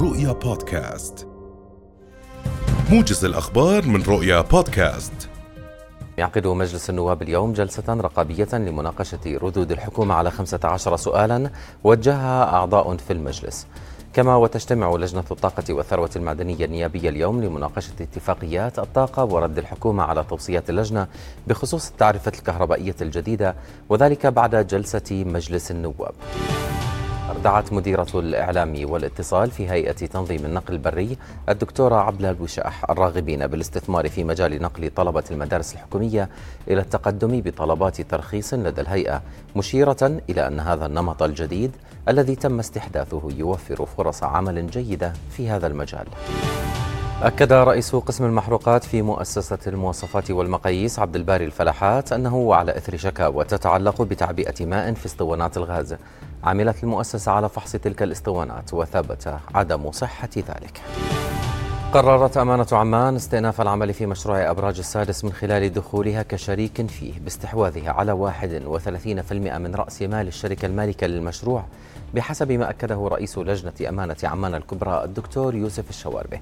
رؤيا بودكاست. موجز الأخبار من رؤيا بودكاست. يعقد مجلس النواب اليوم جلسة رقابية لمناقشة ردود الحكومة على 15 سؤالا وجهها أعضاء في المجلس. كما وتجتمع لجنة الطاقة والثروة المعدنية النيابية اليوم لمناقشة اتفاقيات الطاقة ورد الحكومة على توصيات اللجنة بخصوص التعرفة الكهربائية الجديدة وذلك بعد جلسة مجلس النواب. دعت مديرة الإعلام والاتصال في هيئة تنظيم النقل البري الدكتورة عبلة الوشاح الراغبين بالاستثمار في مجال نقل طلبة المدارس الحكومية إلى التقدم بطلبات ترخيص لدى الهيئة مشيرة إلى أن هذا النمط الجديد الذي تم استحداثه يوفر فرص عمل جيدة في هذا المجال. أكد رئيس قسم المحروقات في مؤسسة المواصفات والمقاييس عبد الباري الفلاحات أنه على إثر شكاوى تتعلق بتعبئة ماء في اسطوانات الغاز. عملت المؤسسة على فحص تلك الاسطوانات وثبت عدم صحة ذلك. قررت أمانة عمان استئناف العمل في مشروع أبراج السادس من خلال دخولها كشريك فيه باستحواذها على 31% من رأس مال الشركة المالكة للمشروع بحسب ما أكده رئيس لجنة أمانة عمان الكبرى الدكتور يوسف الشواربي.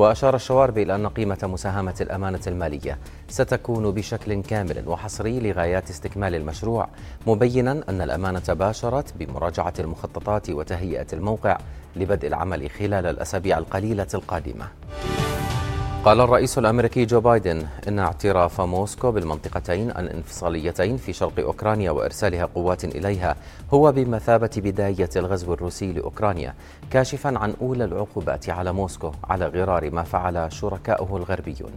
وأشار الشواربي إلى أن قيمة مساهمة الأمانة المالية ستكون بشكل كامل وحصري لغايات استكمال المشروع مبينا أن الأمانة باشرت بمراجعة المخططات وتهيئة الموقع لبدء العمل خلال الأسابيع القليلة القادمة. قال الرئيس الأمريكي جو بايدن إن اعتراف موسكو بالمنطقتين الانفصاليتين في شرق أوكرانيا وإرسالها قوات إليها هو بمثابة بداية الغزو الروسي لأوكرانيا كاشفا عن أولى العقوبات على موسكو على غرار ما فعل شركائه الغربيون.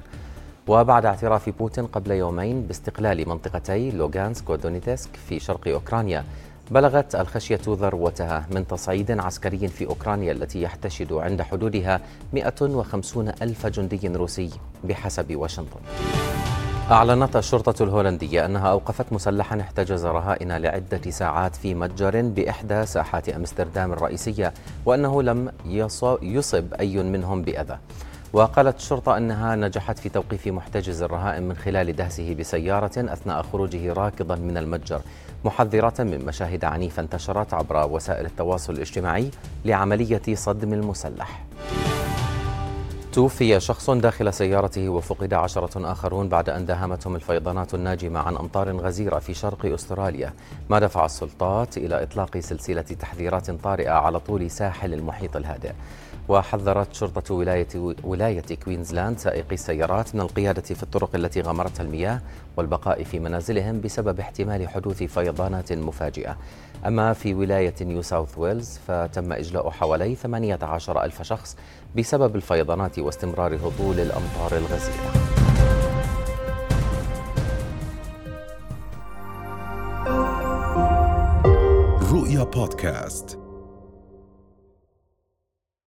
وبعد اعتراف بوتين قبل يومين باستقلال منطقتي لوغانسك ودونيتسك في شرق أوكرانيا بلغت الخشية ذروتها من تصعيد عسكري في أوكرانيا التي يحتشد عند حدودها 150 ألف جندي روسي بحسب واشنطن. أعلنت الشرطة الهولندية أنها أوقفت مسلحا احتجز رهائن لعدة ساعات في متجر بإحدى ساحات أمستردام الرئيسية وأنه لم يصب أي منهم بأذى. وقالت الشرطة أنها نجحت في توقيف محتجز الرهائن من خلال دهسه بسيارة أثناء خروجه راكضا من المتجر محذرة من مشاهد عنيفة انتشرت عبر وسائل التواصل الاجتماعي لعملية صدم المسلح. توفي شخص داخل سيارته وفقد عشرة آخرون بعد أن داهمتهم الفيضانات الناجمة عن أمطار غزيرة في شرق أستراليا. ما دفع السلطات إلى إطلاق سلسلة تحذيرات طارئة على طول ساحل المحيط الهادئ. وحذرت شرطة ولاية, ولاية كوينزلاند سائقي السيارات من القيادة في الطرق التي غمرتها المياه والبقاء في منازلهم بسبب احتمال حدوث فيضانات مفاجئة. أما في ولاية نيو ساوث ويلز فتم إجلاء حوالي 18 ألف شخص بسبب الفيضانات واستمرار هطول الأمطار الغزيرة. رؤيا بودكاست.